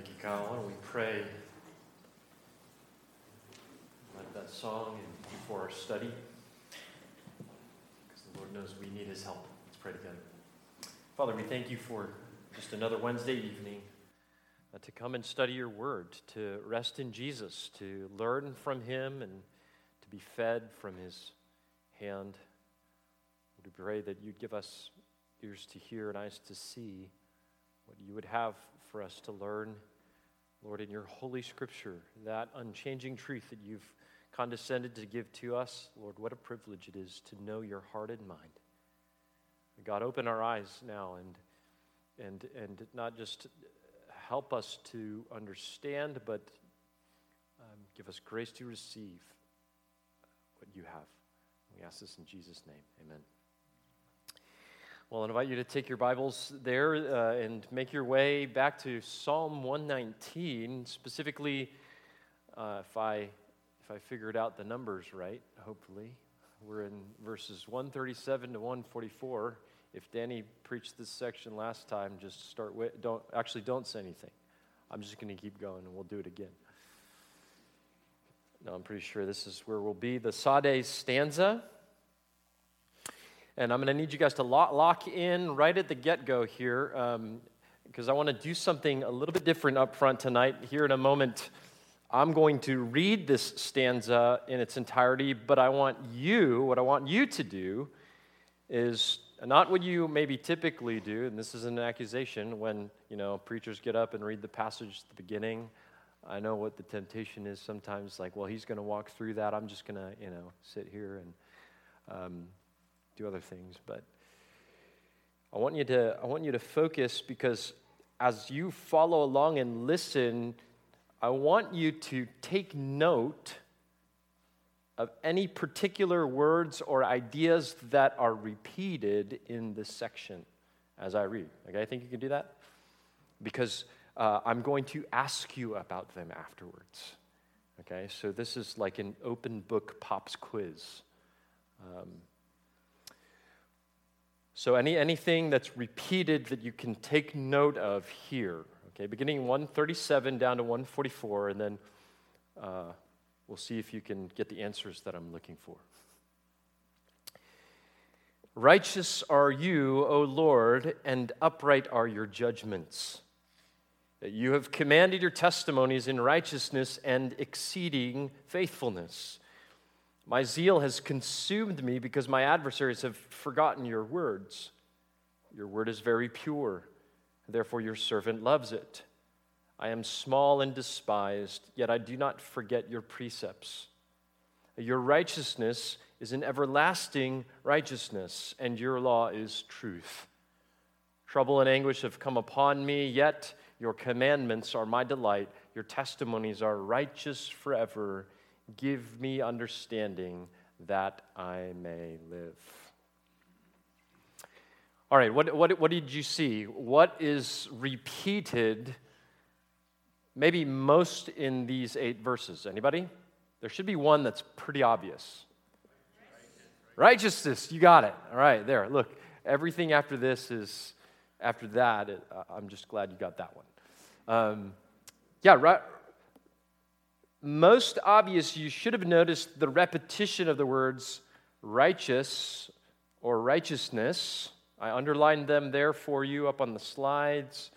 Thank you, Kyle. Why don't we pray that song and before our study? Because the Lord knows we need his help. Let's pray together. Father, we thank you for just another Wednesday evening uh, to come and study your word, to rest in Jesus, to learn from him and to be fed from his hand. We pray that you'd give us ears to hear and eyes to see what you would have for us to learn, Lord, in your holy scripture, that unchanging truth that you've condescended to give to us. Lord, what a privilege it is to know your heart and mind. God, open our eyes now and, and, and not just help us to understand, but um, give us grace to receive what you have. We ask this in Jesus' name. Amen. Well, I invite you to take your Bibles there uh, and make your way back to Psalm 119. Specifically, uh, if I if I figured out the numbers right, hopefully, we're in verses 137 to 144. If Danny preached this section last time, just start with don't actually don't say anything. I'm just going to keep going, and we'll do it again. No, I'm pretty sure this is where we'll be. The Sade stanza. And I'm going to need you guys to lock, lock in right at the get go here because um, I want to do something a little bit different up front tonight. Here in a moment, I'm going to read this stanza in its entirety, but I want you, what I want you to do is not what you maybe typically do, and this is an accusation when, you know, preachers get up and read the passage at the beginning. I know what the temptation is sometimes, like, well, he's going to walk through that. I'm just going to, you know, sit here and um, do other things, but I want you to I want you to focus because as you follow along and listen, I want you to take note of any particular words or ideas that are repeated in this section as I read. Okay, I think you can do that because uh, I'm going to ask you about them afterwards. Okay, so this is like an open book pops quiz. Um, so, any, anything that's repeated that you can take note of here, okay, beginning 137 down to 144, and then uh, we'll see if you can get the answers that I'm looking for. Righteous are you, O Lord, and upright are your judgments. You have commanded your testimonies in righteousness and exceeding faithfulness. My zeal has consumed me because my adversaries have forgotten your words. Your word is very pure, therefore your servant loves it. I am small and despised, yet I do not forget your precepts. Your righteousness is an everlasting righteousness, and your law is truth. Trouble and anguish have come upon me, yet your commandments are my delight. Your testimonies are righteous forever. Give me understanding that I may live. All right, what, what, what did you see? What is repeated, maybe most in these eight verses? Anybody? There should be one that's pretty obvious. Righteousness, Righteousness you got it. All right, there. Look, everything after this is, after that, it, I'm just glad you got that one. Um, yeah, right most obvious, you should have noticed the repetition of the words righteous or righteousness. I underlined them there for you up on the slides.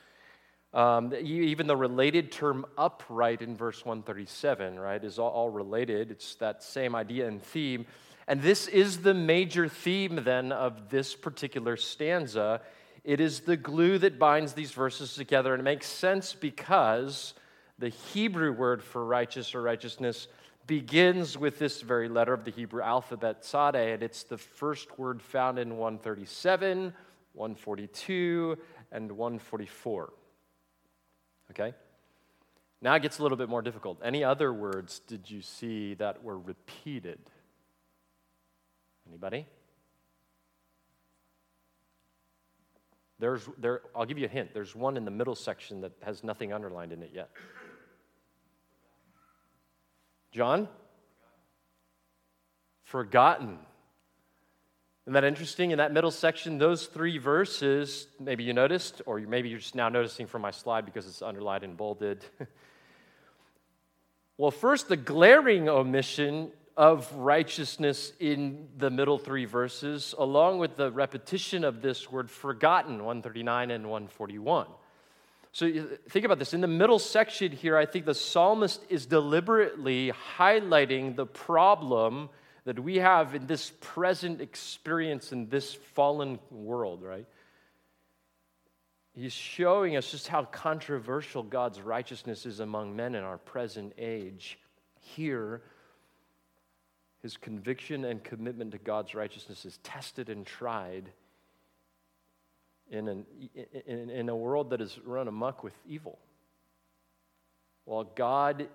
Um, even the related term upright in verse 137, right, is all, all related. It's that same idea and theme. And this is the major theme then of this particular stanza. It is the glue that binds these verses together. And it makes sense because the Hebrew word for righteous or righteousness begins with this very letter of the Hebrew alphabet, Sade, and it's the first word found in 137, 142, and 144. Okay? Now it gets a little bit more difficult. Any other words did you see that were repeated? Anybody? There's, there, I'll give you a hint. There's one in the middle section that has nothing underlined in it yet. John? Forgotten. Isn't that interesting? In that middle section, those three verses, maybe you noticed, or maybe you're just now noticing from my slide because it's underlined and bolded. well, first, the glaring omission of righteousness in the middle three verses, along with the repetition of this word forgotten, 139 and 141. So think about this. In the middle section here, I think the psalmist is deliberately highlighting the problem that we have in this present experience in this fallen world, right? He's showing us just how controversial God's righteousness is among men in our present age. Here, his conviction and commitment to God's righteousness is tested and tried in, an, in, in a world that is run amuck with evil. While God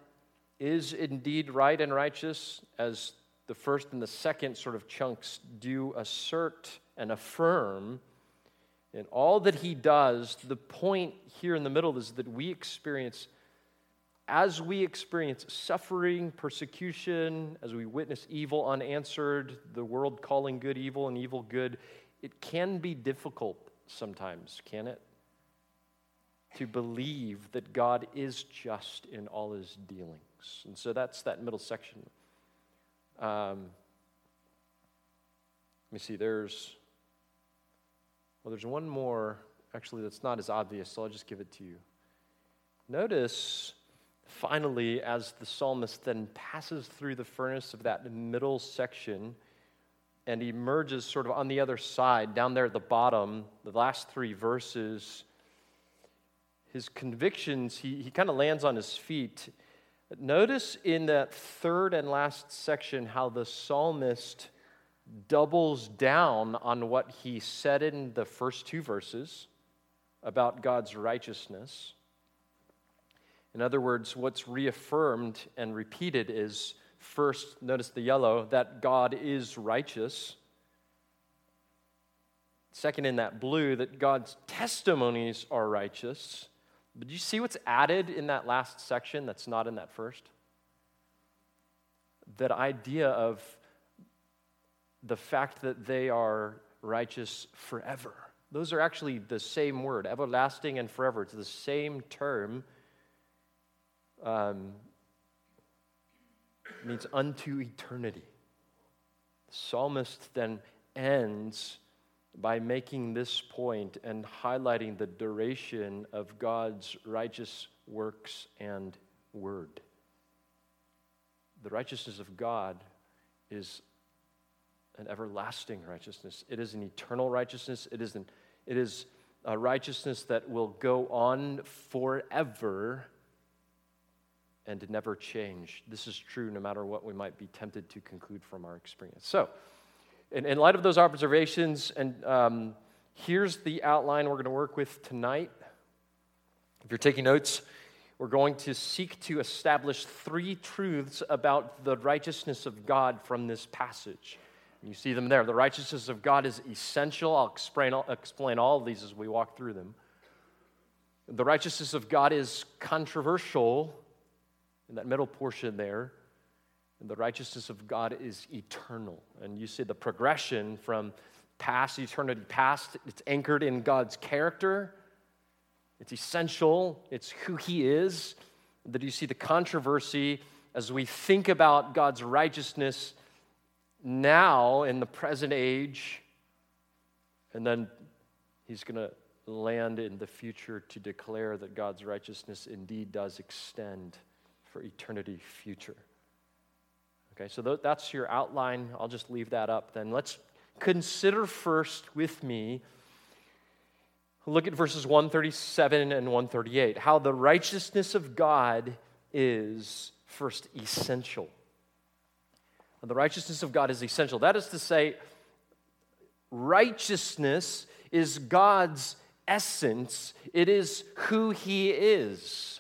is indeed right and righteous, as the first and the second sort of chunks do assert and affirm, in all that he does, the point here in the middle is that we experience, as we experience suffering, persecution, as we witness evil unanswered, the world calling good evil and evil good, it can be difficult sometimes, can it? To believe that God is just in all his dealings. And so that's that middle section. Um, let me see, there's, well, there's one more, actually, that's not as obvious, so I'll just give it to you. Notice, finally, as the psalmist then passes through the furnace of that middle section, and he emerges sort of on the other side, down there at the bottom, the last three verses. His convictions, he, he kind of lands on his feet. Notice in that third and last section how the psalmist doubles down on what he said in the first two verses about God's righteousness. In other words, what's reaffirmed and repeated is First, notice the yellow, that God is righteous. Second, in that blue, that God's testimonies are righteous. But do you see what's added in that last section that's not in that first? That idea of the fact that they are righteous forever. Those are actually the same word, everlasting and forever. It's the same term. Um, means unto eternity. The psalmist then ends by making this point and highlighting the duration of God's righteous works and word. The righteousness of God is an everlasting righteousness. It is an eternal righteousness. It is, an, it is a righteousness that will go on forever and never change. This is true no matter what we might be tempted to conclude from our experience. So, in, in light of those observations, and um, here's the outline we're going to work with tonight. If you're taking notes, we're going to seek to establish three truths about the righteousness of God from this passage. You see them there. The righteousness of God is essential. I'll explain, I'll explain all of these as we walk through them. The righteousness of God is controversial in that middle portion there. The righteousness of God is eternal. And you see the progression from past eternity past, it's anchored in God's character. It's essential. It's who He is. That you see the controversy as we think about God's righteousness now in the present age. And then He's going to land in the future to declare that God's righteousness indeed does extend for eternity future. Okay, so that's your outline. I'll just leave that up then. Let's consider first with me. Look at verses 137 and 138. How the righteousness of God is first essential. The righteousness of God is essential. That is to say, righteousness is God's essence, it is who He is.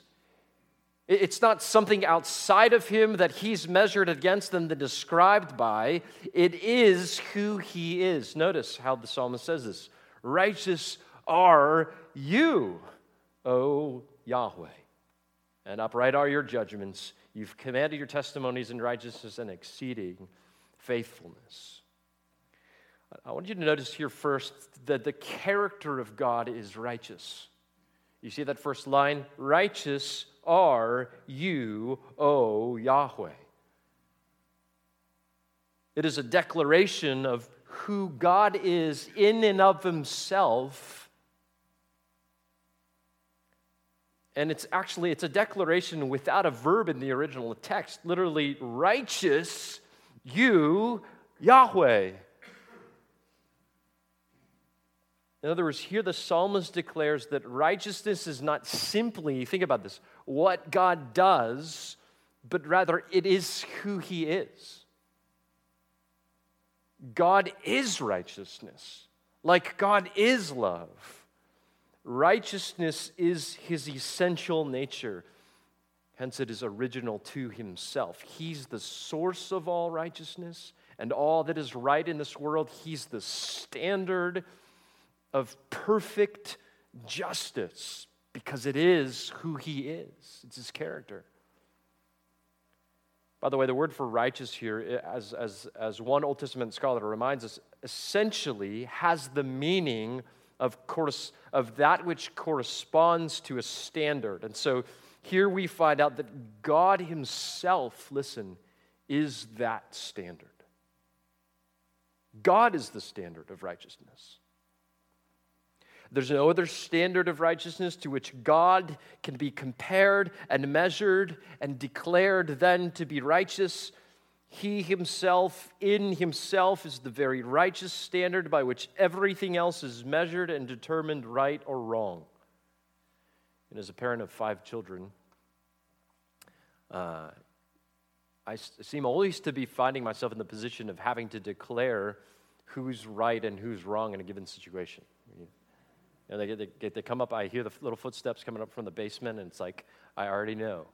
It's not something outside of him that he's measured against and described by. It is who he is. Notice how the psalmist says this Righteous are you, O Yahweh, and upright are your judgments. You've commanded your testimonies in righteousness and exceeding faithfulness. I want you to notice here first that the character of God is righteous. You see that first line? Righteous are you, O Yahweh. It is a declaration of who God is in and of himself. And it's actually it's a declaration without a verb in the original text, literally righteous you Yahweh. In other words, here the psalmist declares that righteousness is not simply, think about this, what God does, but rather it is who he is. God is righteousness, like God is love. Righteousness is his essential nature. Hence, it is original to himself. He's the source of all righteousness and all that is right in this world. He's the standard of perfect justice because it is who he is, it's his character. By the way, the word for righteous here, as, as, as one Old Testament scholar reminds us, essentially has the meaning of, course, of that which corresponds to a standard. And so here we find out that God Himself, listen, is that standard. God is the standard of righteousness. There's no other standard of righteousness to which God can be compared and measured and declared then to be righteous. He himself, in himself, is the very righteous standard by which everything else is measured and determined right or wrong. And as a parent of five children, uh, I seem always to be finding myself in the position of having to declare who's right and who's wrong in a given situation. You know, they, they, get, they come up, I hear the little footsteps coming up from the basement, and it's like, I already know.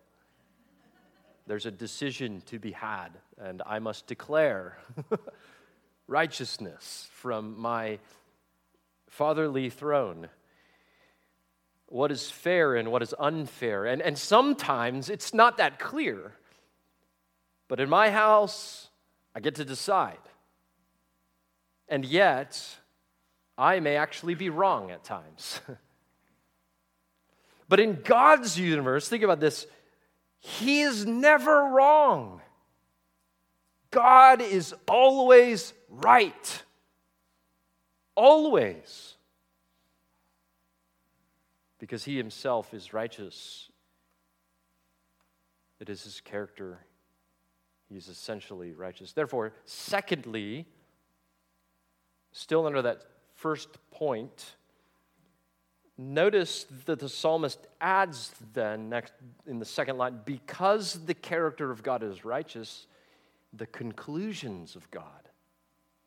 There's a decision to be had, and I must declare righteousness from my fatherly throne. What is fair and what is unfair. And, and sometimes it's not that clear. But in my house, I get to decide. And yet, I may actually be wrong at times. but in God's universe, think about this He is never wrong. God is always right. Always. Because He Himself is righteous, it is His character. He is essentially righteous. Therefore, secondly, still under that first point, notice that the psalmist adds then next in the second line because the character of God is righteous, the conclusions of God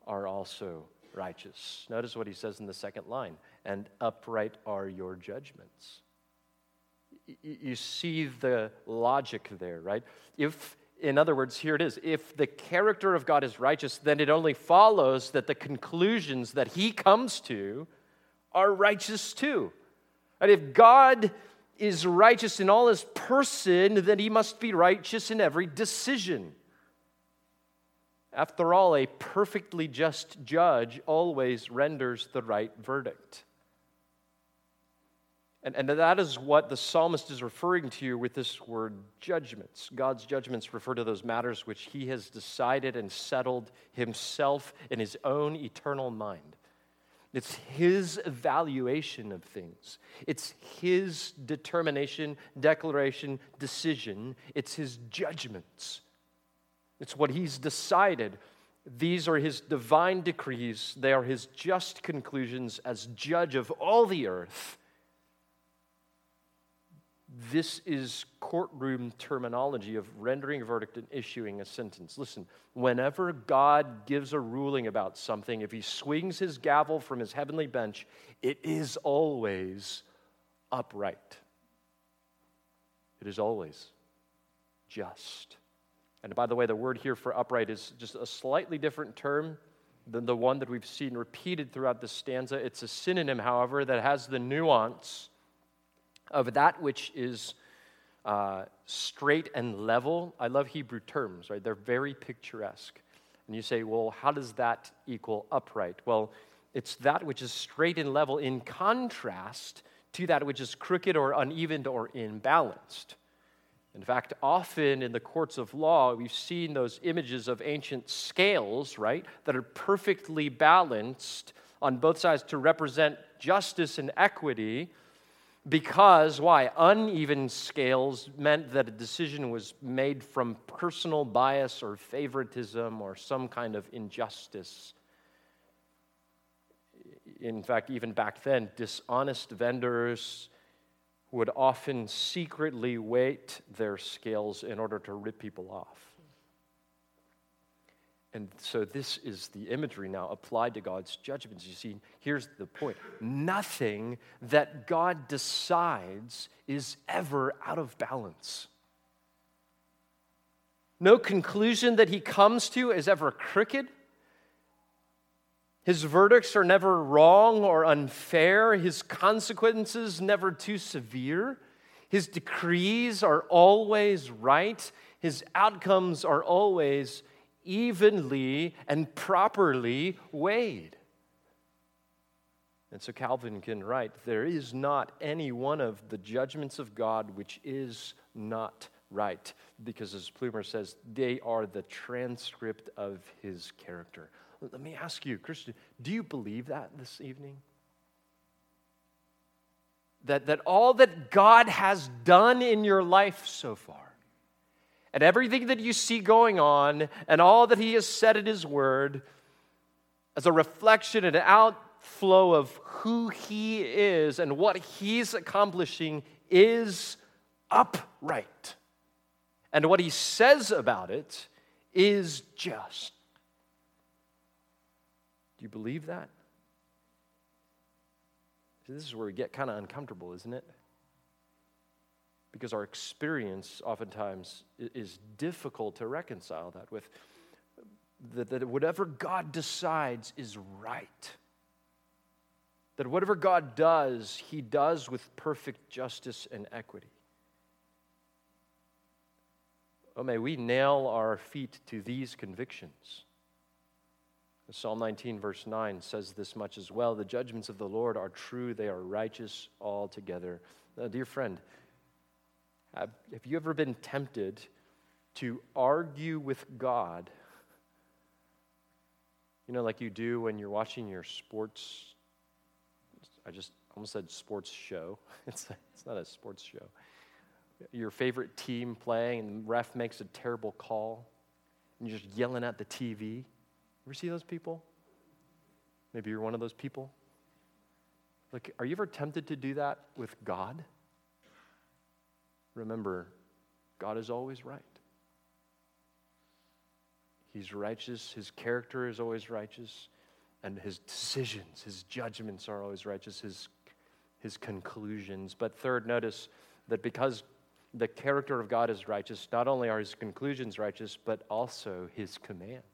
are also righteous. Notice what he says in the second line and upright are your judgments. You see the logic there, right? If in other words, here it is. If the character of God is righteous, then it only follows that the conclusions that he comes to are righteous too. And if God is righteous in all his person, then he must be righteous in every decision. After all, a perfectly just judge always renders the right verdict. And, and that is what the psalmist is referring to with this word judgments. God's judgments refer to those matters which he has decided and settled himself in his own eternal mind. It's his evaluation of things. It's his determination, declaration, decision. It's his judgments. It's what he's decided. These are his divine decrees. They are his just conclusions as judge of all the earth this is courtroom terminology of rendering a verdict and issuing a sentence. Listen, whenever God gives a ruling about something, if he swings his gavel from his heavenly bench, it is always upright. It is always just. And by the way, the word here for upright is just a slightly different term than the one that we've seen repeated throughout the stanza. It's a synonym, however, that has the nuance of that which is uh, straight and level. I love Hebrew terms, right? They're very picturesque. And you say, well, how does that equal upright? Well, it's that which is straight and level in contrast to that which is crooked or uneven or imbalanced. In fact, often in the courts of law, we've seen those images of ancient scales, right, that are perfectly balanced on both sides to represent justice and equity. Because, why? Uneven scales meant that a decision was made from personal bias or favoritism or some kind of injustice. In fact, even back then, dishonest vendors would often secretly weight their scales in order to rip people off. And so, this is the imagery now applied to God's judgments. You see, here's the point nothing that God decides is ever out of balance. No conclusion that he comes to is ever crooked. His verdicts are never wrong or unfair. His consequences never too severe. His decrees are always right. His outcomes are always evenly and properly weighed. And so Calvin can write there is not any one of the judgments of God which is not right, because as Plumer says, they are the transcript of his character. Let me ask you, Christian, do you believe that this evening? That, that all that God has done in your life so far, and everything that you see going on, and all that He has said in His Word, as a reflection and outflow of who He is and what He's accomplishing, is upright. And what He says about it is just. Do you believe that? This is where we get kind of uncomfortable, isn't it? Because our experience oftentimes is difficult to reconcile that with. That, that whatever God decides is right. That whatever God does, He does with perfect justice and equity. Oh, may we nail our feet to these convictions Psalm 19, verse 9 says this much as well The judgments of the Lord are true, they are righteous altogether. Dear friend, have, you ever been tempted to argue with God? You know, like you do when you're watching your sports. I just almost said sports show. It's, it's not a sports show. Your favorite team playing, and the ref makes a terrible call, and you're just yelling at the TV. Ever see those people? Maybe you're one of those people. Like, are you ever tempted to do that with God? Remember, God is always right. He's righteous, His character is always righteous, and His decisions, His judgments are always righteous, His, his conclusions. But third, notice that because the character of God is righteous, not only are His conclusions righteous, but also His commands.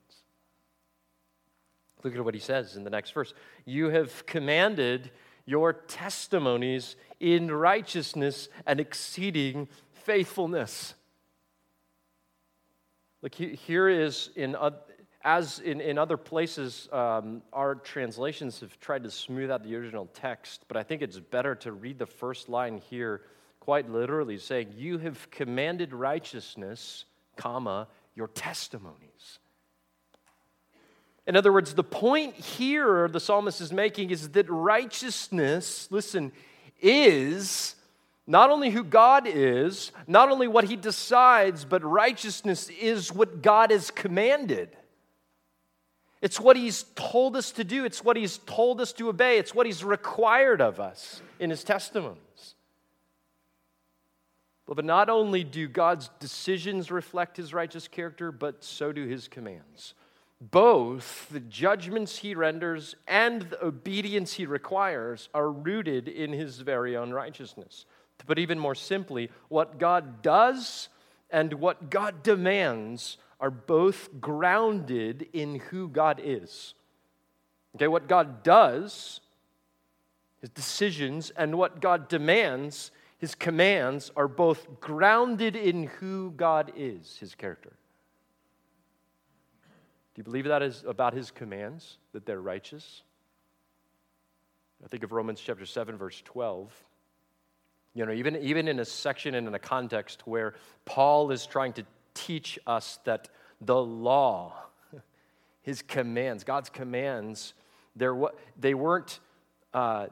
Look at what he says in the next verse. You have commanded your testimonies in righteousness and exceeding faithfulness. Look, here is in as in, in other places, um, our translations have tried to smooth out the original text, but I think it's better to read the first line here quite literally, saying, You have commanded righteousness, comma, your testimonies. In other words, the point here the psalmist is making is that righteousness, listen, is not only who God is, not only what he decides, but righteousness is what God has commanded. It's what he's told us to do, it's what he's told us to obey, it's what he's required of us in his testimonies. But not only do God's decisions reflect his righteous character, but so do his commands both the judgments he renders and the obedience he requires are rooted in his very own righteousness. To put even more simply, what God does and what God demands are both grounded in who God is. Okay, what God does, his decisions, and what God demands, his commands, are both grounded in who God is, his character. Do you believe that is about his commands, that they're righteous? I think of Romans chapter 7, verse 12. You know, even, even in a section and in a context where Paul is trying to teach us that the law, his commands, God's commands, they weren't, uh,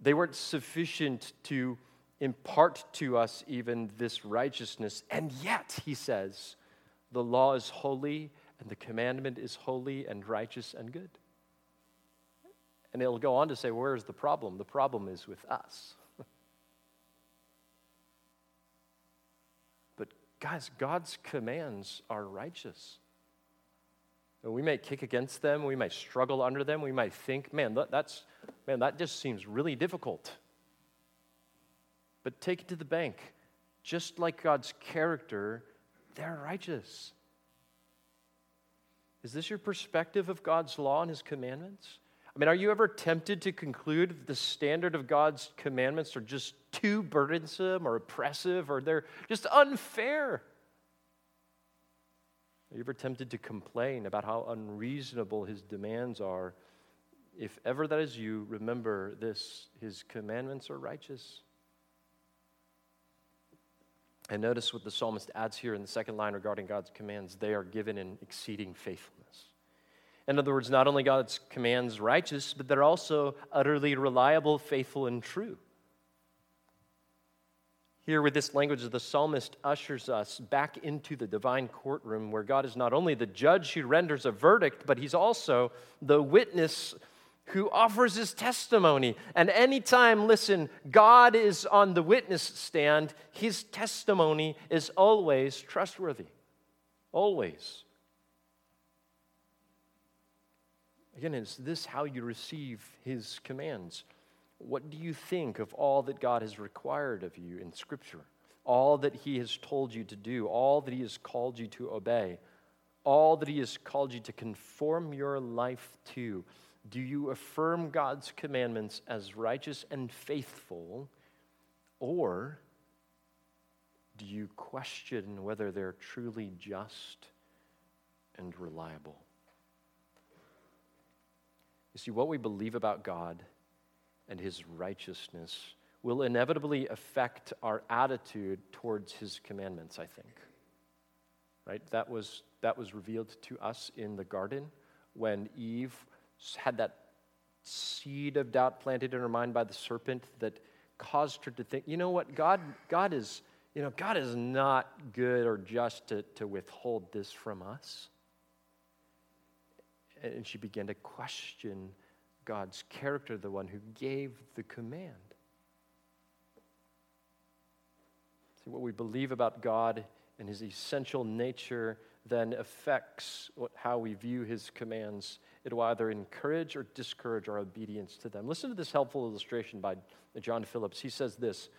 they weren't sufficient to impart to us even this righteousness. And yet, he says, the law is holy and the commandment is holy and righteous and good. And it'll go on to say, where's the problem? The problem is with us. but guys, God's commands are righteous. We may kick against them, we might struggle under them, we might think, man, that's man, that just seems really difficult. But take it to the bank. Just like God's character, they're righteous. Is this your perspective of God's law and his commandments? I mean, are you ever tempted to conclude that the standard of God's commandments are just too burdensome or oppressive or they're just unfair? Are you ever tempted to complain about how unreasonable his demands are? If ever that is you, remember this his commandments are righteous. And notice what the psalmist adds here in the second line regarding God's commands they are given in exceeding faithfulness. In other words, not only God's commands righteous, but they're also utterly reliable, faithful, and true. Here, with this language, the psalmist ushers us back into the divine courtroom where God is not only the judge who renders a verdict, but he's also the witness who offers his testimony. And anytime, listen, God is on the witness stand, his testimony is always trustworthy. Always. Again, is this how you receive his commands? What do you think of all that God has required of you in Scripture? All that he has told you to do, all that he has called you to obey, all that he has called you to conform your life to? Do you affirm God's commandments as righteous and faithful, or do you question whether they're truly just and reliable? You see, what we believe about God and His righteousness will inevitably affect our attitude towards His commandments, I think. Right? That was, that was revealed to us in the garden when Eve had that seed of doubt planted in her mind by the serpent that caused her to think, you know what, God, God is, you know, God is not good or just to, to withhold this from us. And she began to question God's character, the one who gave the command. See, what we believe about God and his essential nature then affects what, how we view his commands it will either encourage or discourage our obedience to them. Listen to this helpful illustration by John Phillips. He says this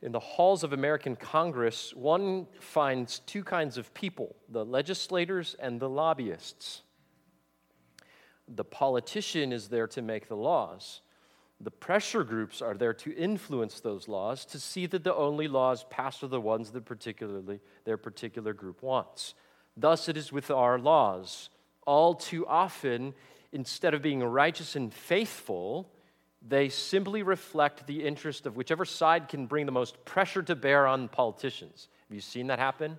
In the halls of American Congress, one finds two kinds of people the legislators and the lobbyists. The politician is there to make the laws. The pressure groups are there to influence those laws to see that the only laws passed are the ones that particularly their particular group wants. Thus it is with our laws all too often, instead of being righteous and faithful, they simply reflect the interest of whichever side can bring the most pressure to bear on politicians. Have you seen that happen?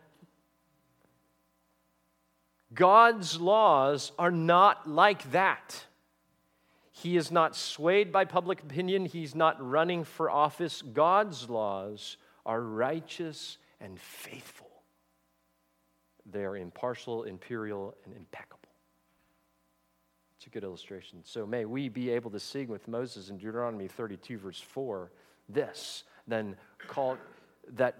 God's laws are not like that. He is not swayed by public opinion. He's not running for office. God's laws are righteous and faithful. They are impartial, imperial, and impeccable. It's a good illustration. So may we be able to sing with Moses in Deuteronomy 32, verse 4, this, then call that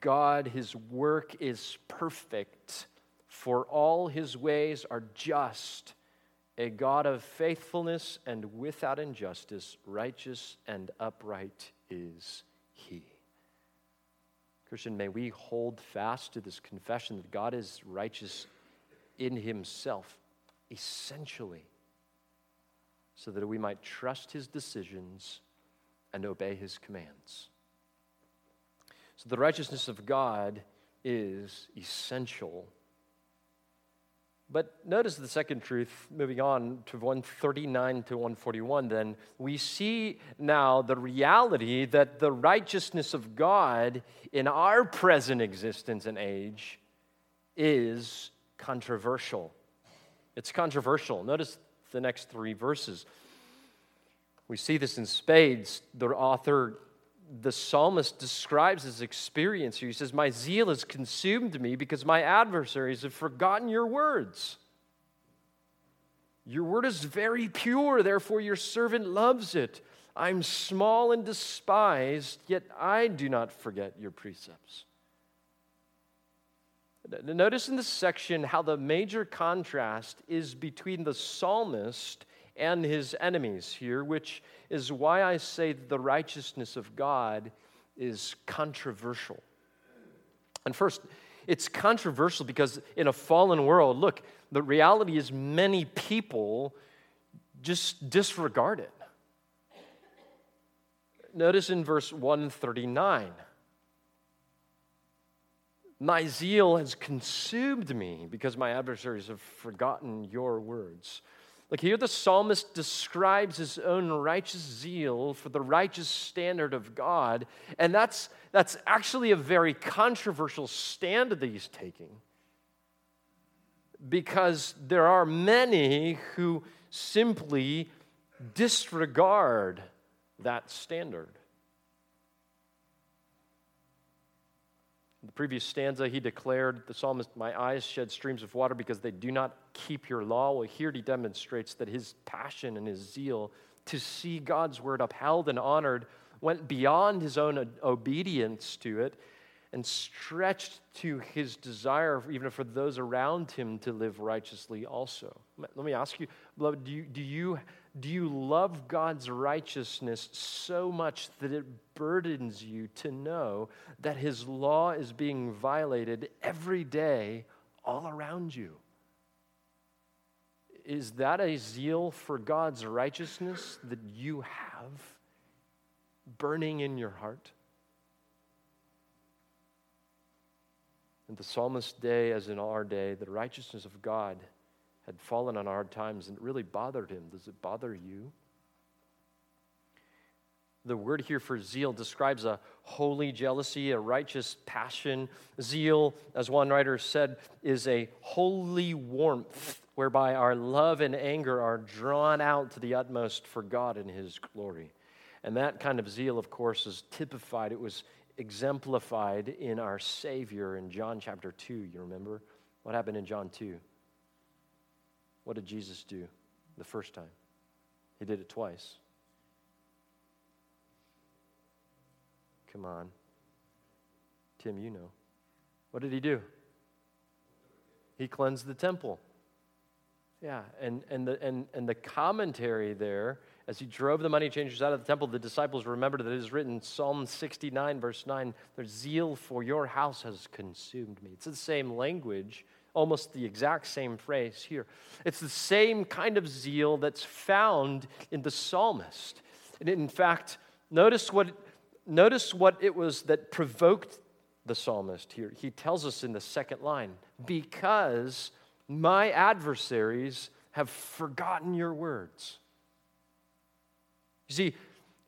God, his work is perfect, for all his ways are just, a God of faithfulness and without injustice, righteous and upright is he. Christian, may we hold fast to this confession that God is righteous in himself essentially so that we might trust his decisions and obey his commands. So, the righteousness of God is essential. But notice the second truth, moving on to 139 to 141, then we see now the reality that the righteousness of God in our present existence and age is controversial. It's controversial. Notice the next three verses. We see this in spades. The author the psalmist describes his experience here. He says, My zeal has consumed me because my adversaries have forgotten your words. Your word is very pure, therefore your servant loves it. I'm small and despised, yet I do not forget your precepts. Notice in this section how the major contrast is between the psalmist and his enemies here, which is why I say the righteousness of God is controversial. And first, it's controversial because in a fallen world, look, the reality is many people just disregard it. Notice in verse 139 My zeal has consumed me because my adversaries have forgotten your words. Like here, the psalmist describes his own righteous zeal for the righteous standard of God, and that's, that's actually a very controversial stand that he's taking because there are many who simply disregard that standard. In the previous stanza, he declared, the psalmist, My eyes shed streams of water because they do not keep your law. Well, here he demonstrates that his passion and his zeal to see God's word upheld and honored went beyond his own obedience to it and stretched to his desire, even for those around him, to live righteously also. Let me ask you, beloved, do you, do you do you love God's righteousness so much that it burdens you to know that His law is being violated every day all around you? Is that a zeal for God's righteousness that you have burning in your heart? In the psalmist's day, as in our day, the righteousness of God had fallen on hard times and it really bothered him. Does it bother you? The word here for zeal describes a holy jealousy, a righteous passion. Zeal, as one writer said, is a holy warmth whereby our love and anger are drawn out to the utmost for God and His glory. And that kind of zeal, of course, is typified, it was exemplified in our Savior in John chapter 2. You remember? What happened in John 2? What did Jesus do the first time? He did it twice. Come on. Tim, you know. What did he do? He cleansed the temple. Yeah, and, and, the, and, and the commentary there, as he drove the money changers out of the temple, the disciples remembered that it is written, Psalm 69, verse 9, their zeal for your house has consumed me. It's the same language almost the exact same phrase here. It's the same kind of zeal that's found in the psalmist. And in fact, notice what, notice what it was that provoked the psalmist here. He tells us in the second line because my adversaries have forgotten your words. You see,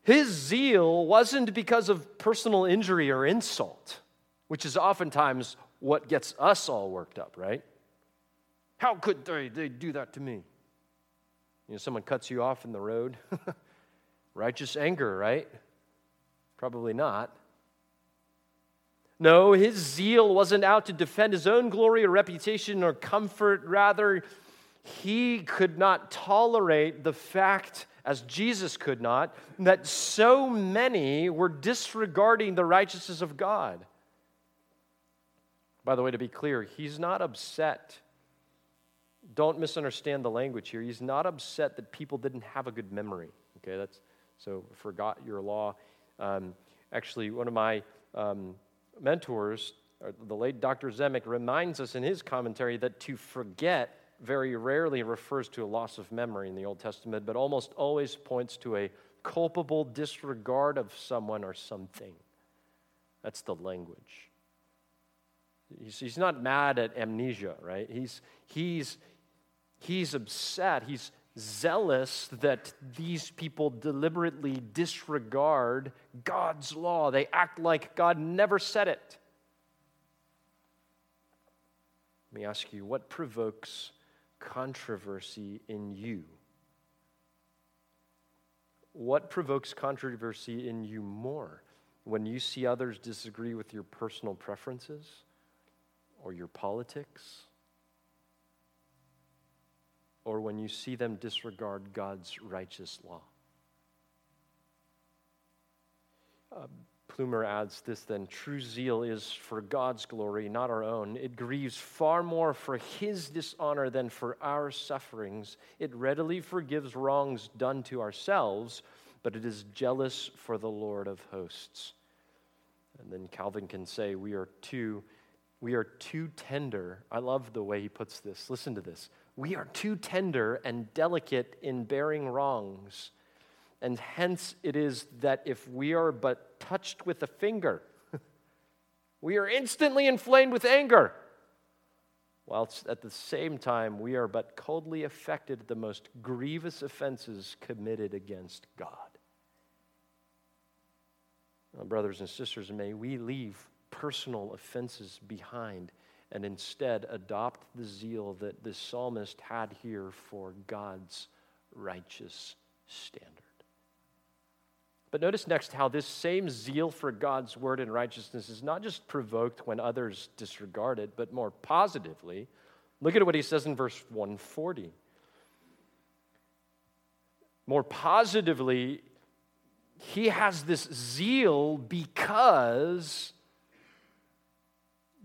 his zeal wasn't because of personal injury or insult, which is oftentimes what gets us all worked up, right? How could they, they do that to me? You know, someone cuts you off in the road. Righteous anger, right? Probably not. No, his zeal wasn't out to defend his own glory or reputation or comfort. Rather, he could not tolerate the fact, as Jesus could not, that so many were disregarding the righteousness of God. By the way, to be clear, he's not upset. Don't misunderstand the language here. He's not upset that people didn't have a good memory. Okay, that's so forgot your law. Um, actually, one of my um, mentors, uh, the late Dr. Zemek, reminds us in his commentary that to forget very rarely refers to a loss of memory in the Old Testament, but almost always points to a culpable disregard of someone or something. That's the language. He's, he's not mad at amnesia, right? He's, he's, He's upset. He's zealous that these people deliberately disregard God's law. They act like God never said it. Let me ask you what provokes controversy in you? What provokes controversy in you more? When you see others disagree with your personal preferences or your politics? Or when you see them disregard God's righteous law? Uh, Plumer adds this then true zeal is for God's glory, not our own. It grieves far more for his dishonor than for our sufferings. It readily forgives wrongs done to ourselves, but it is jealous for the Lord of hosts. And then Calvin can say, We are too, we are too tender. I love the way he puts this. Listen to this. We are too tender and delicate in bearing wrongs and hence it is that if we are but touched with a finger, we are instantly inflamed with anger. Whilst at the same time, we are but coldly affected at the most grievous offenses committed against God. Now, brothers and sisters, may we leave personal offenses behind and instead adopt the zeal that the psalmist had here for God's righteous standard. But notice next how this same zeal for God's word and righteousness is not just provoked when others disregard it, but more positively. Look at what he says in verse 140. More positively, he has this zeal because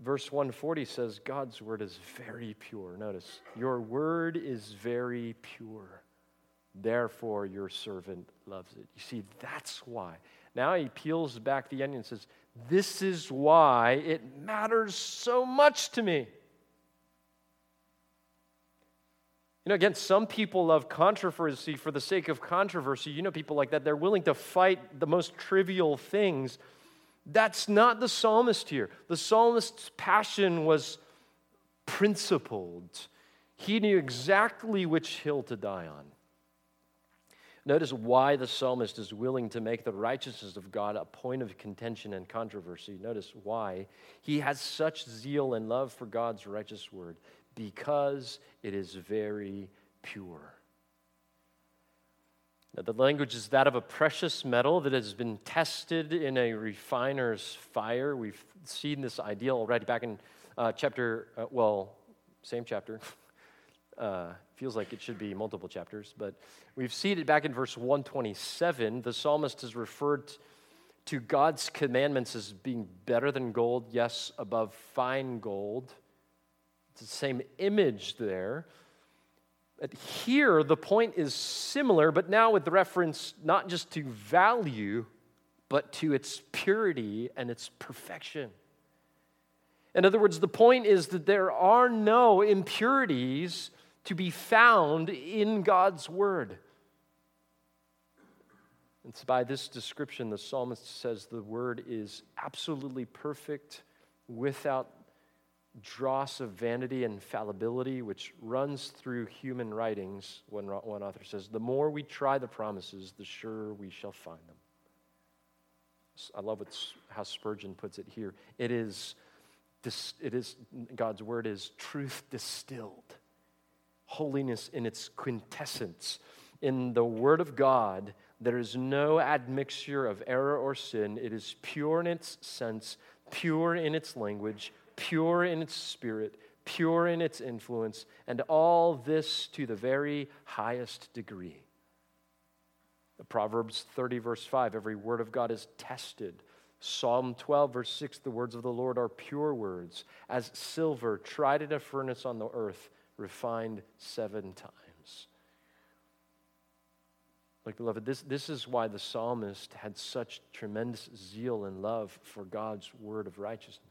verse 140 says, God's word is very pure. Notice, your word is very pure. Therefore, your servant loves it. You see, that's why. Now he peels back the onion and says, This is why it matters so much to me. You know, again, some people love controversy for the sake of controversy. You know, people like that. They're willing to fight the most trivial things. That's not the psalmist here. The psalmist's passion was principled, he knew exactly which hill to die on. Notice why the psalmist is willing to make the righteousness of God a point of contention and controversy. Notice why. He has such zeal and love for God's righteous word because it is very pure. Now, the language is that of a precious metal that has been tested in a refiner's fire. We've seen this idea already back in uh, chapter, uh, well, same chapter, Uh, feels like it should be multiple chapters, but we've seen it back in verse 127. The psalmist has referred to God's commandments as being better than gold, yes, above fine gold. It's the same image there. But here, the point is similar, but now with reference not just to value, but to its purity and its perfection. In other words, the point is that there are no impurities to be found in God's Word. It's by this description the psalmist says the Word is absolutely perfect, without dross of vanity and fallibility, which runs through human writings. One, one author says, The more we try the promises, the surer we shall find them. I love what, how Spurgeon puts it here. It is, it is God's word is truth distilled holiness in its quintessence. In the Word of God, there is no admixture of error or sin. It is pure in its sense, pure in its language, pure in its spirit, pure in its influence, and all this to the very highest degree. The Proverbs 30, verse 5 every word of God is tested. Psalm 12, verse 6 the words of the Lord are pure words, as silver tried in a furnace on the earth refined seven times. Like, beloved, this, this is why the psalmist had such tremendous zeal and love for God's word of righteousness.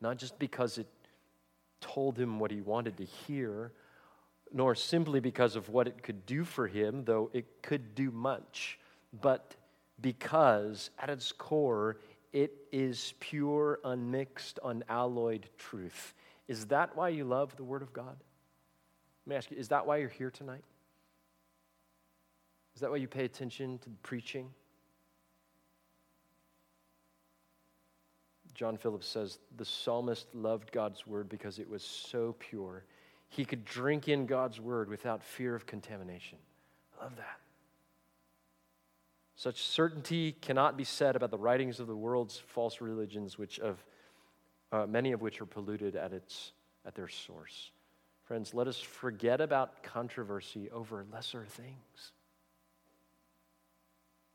Not just because it told him what he wanted to hear, nor simply because of what it could do for him, though it could do much, but because at its core, it is pure, unmixed, unalloyed truth. Is that why you love the Word of God? Let me ask you, is that why you're here tonight? Is that why you pay attention to the preaching? John Phillips says the psalmist loved God's word because it was so pure. He could drink in God's word without fear of contamination. I love that. Such certainty cannot be said about the writings of the world's false religions, which of uh, many of which are polluted at its at their source. Friends, let us forget about controversy over lesser things.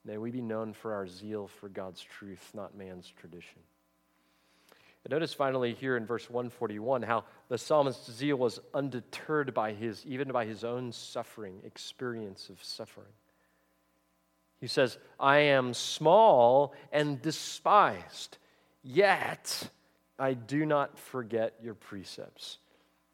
May we be known for our zeal for God's truth, not man's tradition. And notice finally here in verse 141 how the psalmist's zeal was undeterred by his, even by his own suffering, experience of suffering. He says, I am small and despised, yet I do not forget your precepts.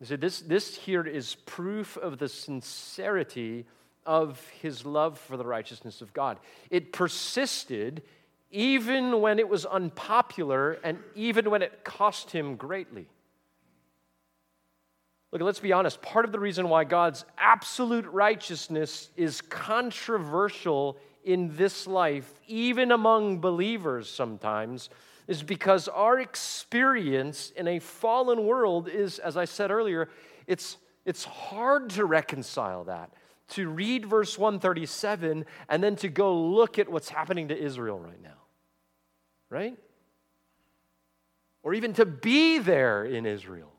You see, this, this here is proof of the sincerity of his love for the righteousness of God. It persisted even when it was unpopular and even when it cost him greatly. Look, let's be honest. Part of the reason why God's absolute righteousness is controversial in this life, even among believers sometimes, is because our experience in a fallen world is, as I said earlier, it's, it's hard to reconcile that. To read verse 137 and then to go look at what's happening to Israel right now. Right? Or even to be there in Israel.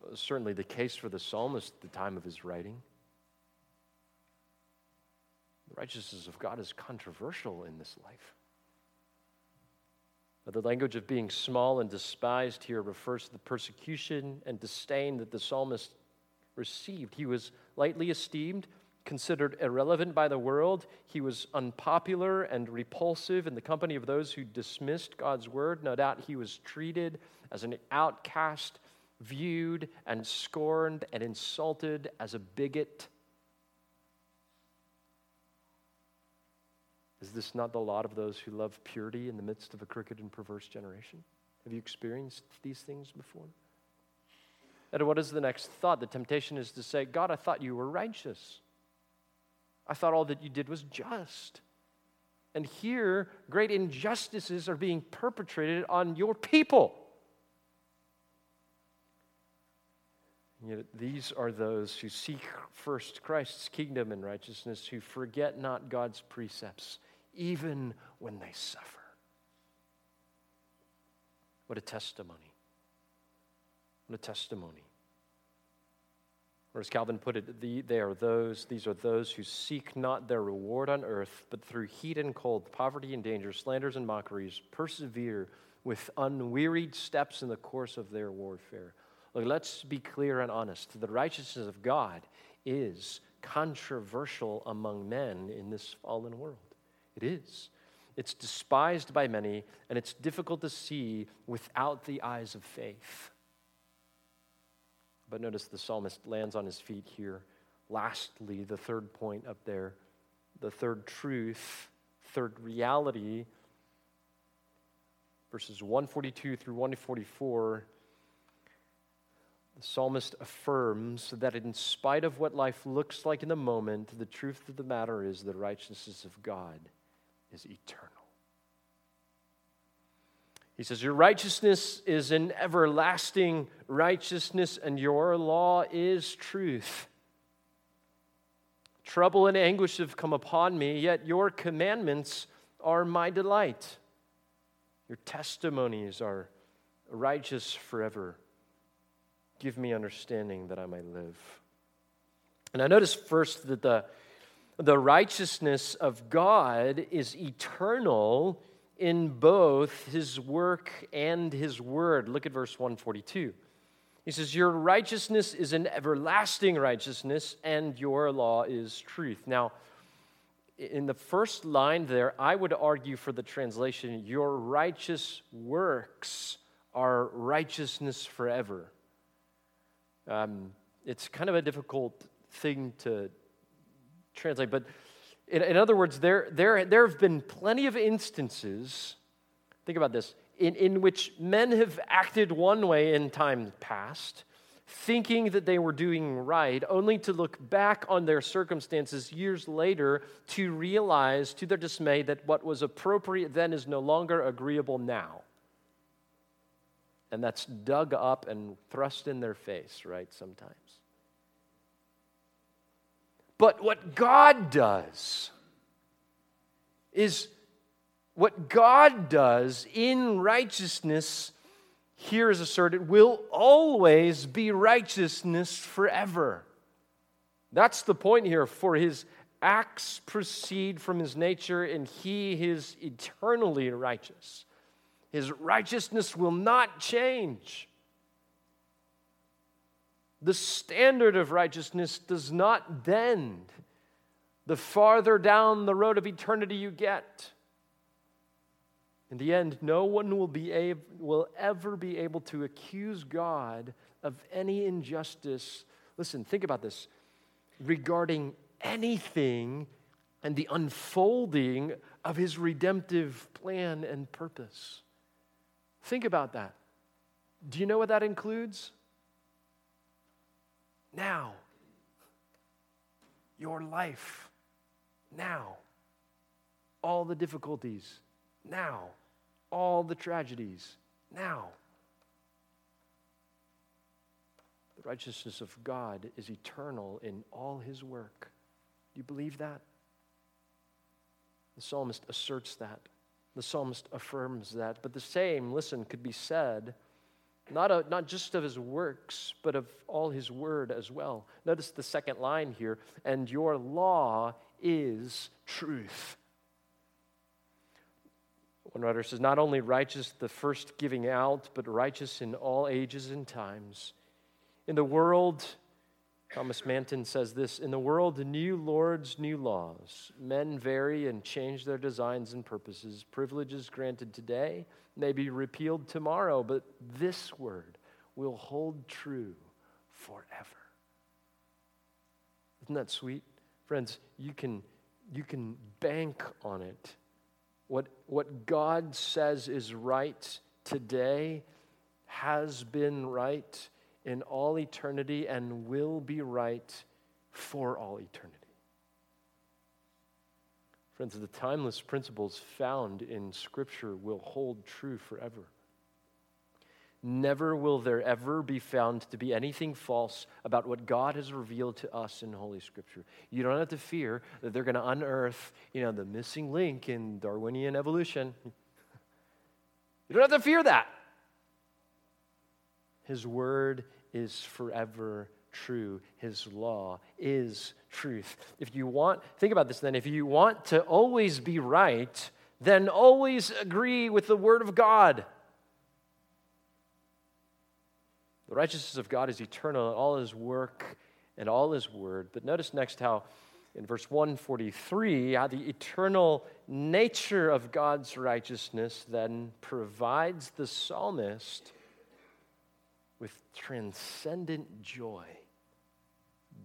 That was certainly the case for the psalmist at the time of his writing The righteousness of God is controversial in this life. The language of being small and despised here refers to the persecution and disdain that the psalmist received. He was lightly esteemed, considered irrelevant by the world. He was unpopular and repulsive in the company of those who dismissed God's word. No doubt he was treated as an outcast, viewed and scorned and insulted as a bigot Is this not the lot of those who love purity in the midst of a crooked and perverse generation? Have you experienced these things before? And what is the next thought? The temptation is to say, God, I thought you were righteous. I thought all that you did was just. And here, great injustices are being perpetrated on your people. Yet these are those who seek first Christ's kingdom and righteousness, who forget not God's precepts, even when they suffer. What a testimony. What a testimony. Or as Calvin put it, the, they are those, these are those who seek not their reward on earth, but through heat and cold, poverty and danger, slanders and mockeries, persevere with unwearied steps in the course of their warfare. Look, let's be clear and honest. The righteousness of God is controversial among men in this fallen world. It is. It's despised by many, and it's difficult to see without the eyes of faith. But notice the psalmist lands on his feet here. Lastly, the third point up there, the third truth, third reality, verses 142 through 144. The psalmist affirms that in spite of what life looks like in the moment, the truth of the matter is the righteousness of God is eternal. He says, Your righteousness is an everlasting righteousness, and your law is truth. Trouble and anguish have come upon me, yet your commandments are my delight. Your testimonies are righteous forever. Give me understanding that I may live. And I notice first that the the righteousness of God is eternal in both his work and his word. Look at verse 142. He says, Your righteousness is an everlasting righteousness, and your law is truth. Now, in the first line there, I would argue for the translation, Your righteous works are righteousness forever. Um, it's kind of a difficult thing to, translate. But in, in other words, there, there, there have been plenty of instances, think about this, in, in which men have acted one way in time past, thinking that they were doing right, only to look back on their circumstances years later to realize to their dismay that what was appropriate then is no longer agreeable now. And that's dug up and thrust in their face, right, sometimes. But what God does is what God does in righteousness, here is asserted, will always be righteousness forever. That's the point here, for his acts proceed from his nature, and he is eternally righteous. His righteousness will not change. The standard of righteousness does not bend the farther down the road of eternity you get. In the end, no one will, be able, will ever be able to accuse God of any injustice. Listen, think about this regarding anything and the unfolding of his redemptive plan and purpose. Think about that. Do you know what that includes? Now, your life, now, all the difficulties, now, all the tragedies, now. The righteousness of God is eternal in all his work. Do you believe that? The psalmist asserts that. The psalmist affirms that. But the same, listen, could be said not, a, not just of his works, but of all his word as well. Notice the second line here and your law is truth. One writer says, not only righteous the first giving out, but righteous in all ages and times. In the world, Thomas Manton says this In the world, new lords, new laws. Men vary and change their designs and purposes. Privileges granted today may be repealed tomorrow, but this word will hold true forever. Isn't that sweet? Friends, you can, you can bank on it. What, what God says is right today has been right in all eternity and will be right for all eternity. Friends, the timeless principles found in Scripture will hold true forever. Never will there ever be found to be anything false about what God has revealed to us in Holy Scripture. You don't have to fear that they're going to unearth, you know, the missing link in Darwinian evolution. You don't have to fear that. His word is forever true. His law is truth. If you want, think about this then. If you want to always be right, then always agree with the Word of God. The righteousness of God is eternal in all His work and all His Word. But notice next how in verse 143, how the eternal nature of God's righteousness then provides the psalmist with transcendent joy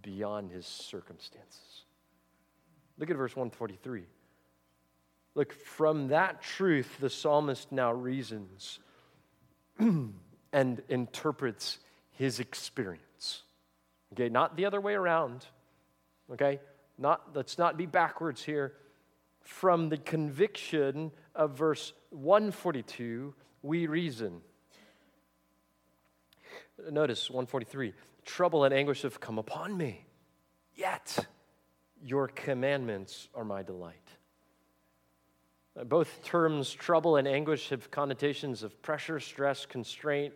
beyond his circumstances. Look at verse 143. Look, from that truth, the psalmist now reasons and interprets his experience. Okay, not the other way around. Okay, not, let's not be backwards here. From the conviction of verse 142, we reason. Notice 143 trouble and anguish have come upon me, yet your commandments are my delight. Both terms, trouble and anguish, have connotations of pressure, stress, constraint,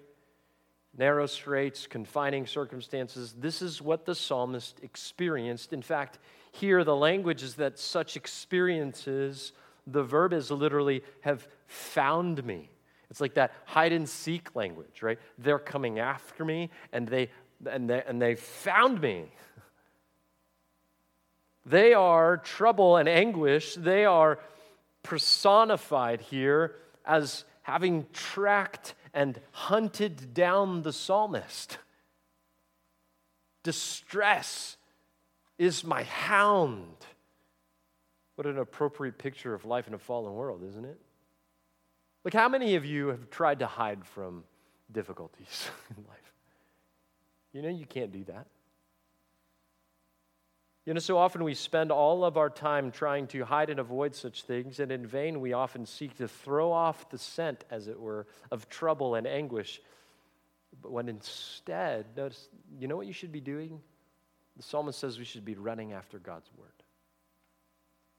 narrow straits, confining circumstances. This is what the psalmist experienced. In fact, here the language is that such experiences, the verb is literally have found me. It's like that hide and seek language, right? They're coming after me and they and they, and they found me. They are trouble and anguish. They are personified here as having tracked and hunted down the psalmist. Distress is my hound. What an appropriate picture of life in a fallen world, isn't it? Look, how many of you have tried to hide from difficulties in life? You know, you can't do that. You know, so often we spend all of our time trying to hide and avoid such things, and in vain we often seek to throw off the scent, as it were, of trouble and anguish. But when instead, notice, you know what you should be doing? The psalmist says we should be running after God's word.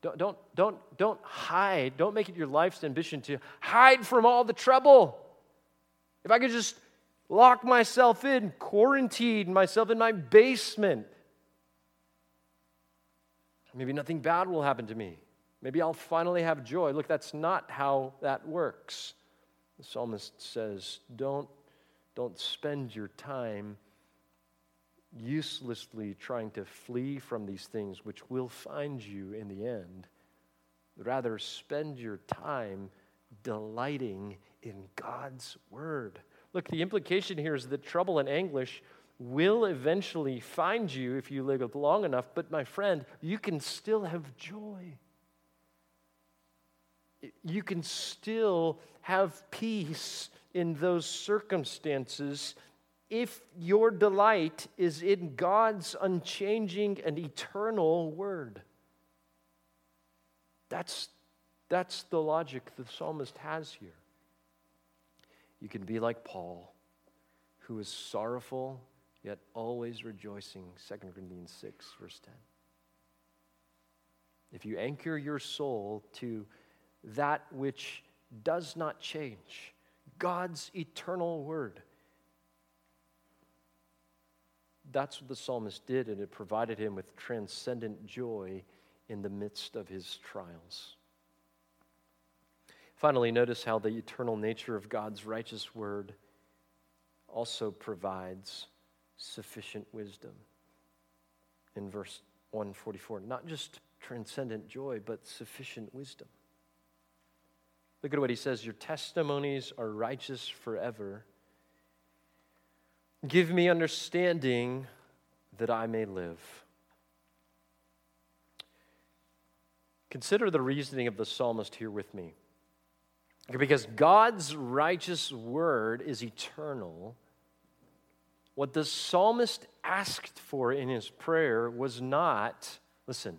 Don't, don't, don't, don't hide. Don't make it your life's ambition to hide from all the trouble. If I could just lock myself in, quarantine myself in my basement, Maybe nothing bad will happen to me. Maybe I'll finally have joy. Look, that's not how that works. The psalmist says, don't, don't spend your time uselessly trying to flee from these things which will find you in the end. Rather, spend your time delighting in God's word. Look, the implication here is that trouble and anguish will eventually find you if you live long enough, but my friend, you can still have joy. You can still have peace in those circumstances if your delight is in God's unchanging and eternal word. That's, that's the logic the psalmist has here. You can be like Paul, who is sorrowful yet always rejoicing. 2 Corinthians 6, verse 10. If you anchor your soul to that which does not change, God's eternal word, that's what the psalmist did, and it provided him with transcendent joy in the midst of his trials. Finally, notice how the eternal nature of God's righteous word also provides sufficient wisdom. In verse 144, not just transcendent joy, but sufficient wisdom. Look at what he says Your testimonies are righteous forever. Give me understanding that I may live. Consider the reasoning of the psalmist here with me. Because God's righteous word is eternal what the psalmist asked for in his prayer was not, listen,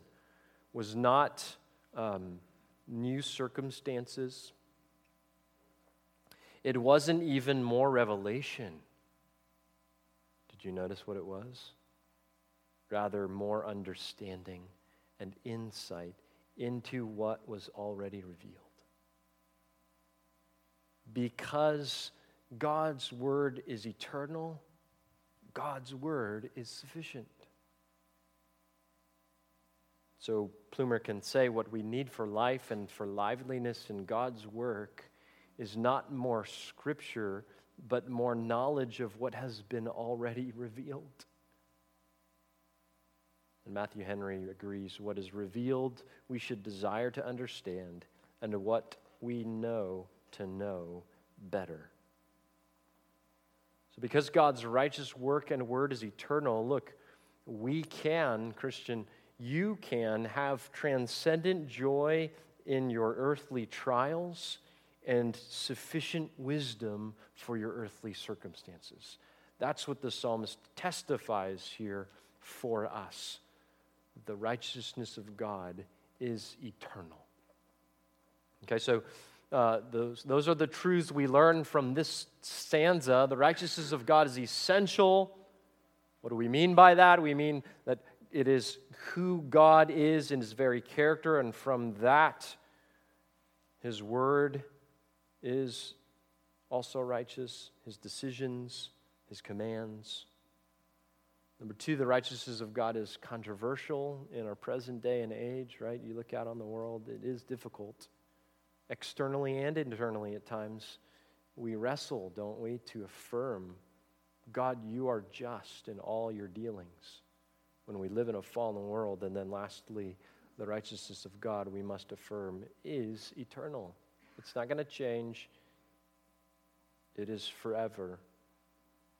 was not um, new circumstances. It wasn't even more revelation. Did you notice what it was? Rather, more understanding and insight into what was already revealed. Because God's word is eternal God's word is sufficient. So Plumer can say what we need for life and for liveliness in God's work is not more scripture, but more knowledge of what has been already revealed. And Matthew Henry agrees what is revealed we should desire to understand, and what we know to know better So, because God's righteous work and word is eternal, look, we can, Christian, you can have transcendent joy in your earthly trials and sufficient wisdom for your earthly circumstances. That's what the psalmist testifies here for us. The righteousness of God is eternal. Okay, so uh, those, those are the truths we learn from this stanza. The righteousness of God is essential. What do we mean by that? We mean that it is who God is in his very character, and from that, his word is also righteous, his decisions, his commands. Number two, the righteousness of God is controversial in our present day and age, right? You look out on the world, it is difficult externally and internally at times, we wrestle, don't we, to affirm God, you are just in all your dealings. When we live in a fallen world, and then lastly, the righteousness of God, we must affirm, is eternal. It's not going to change, it is forever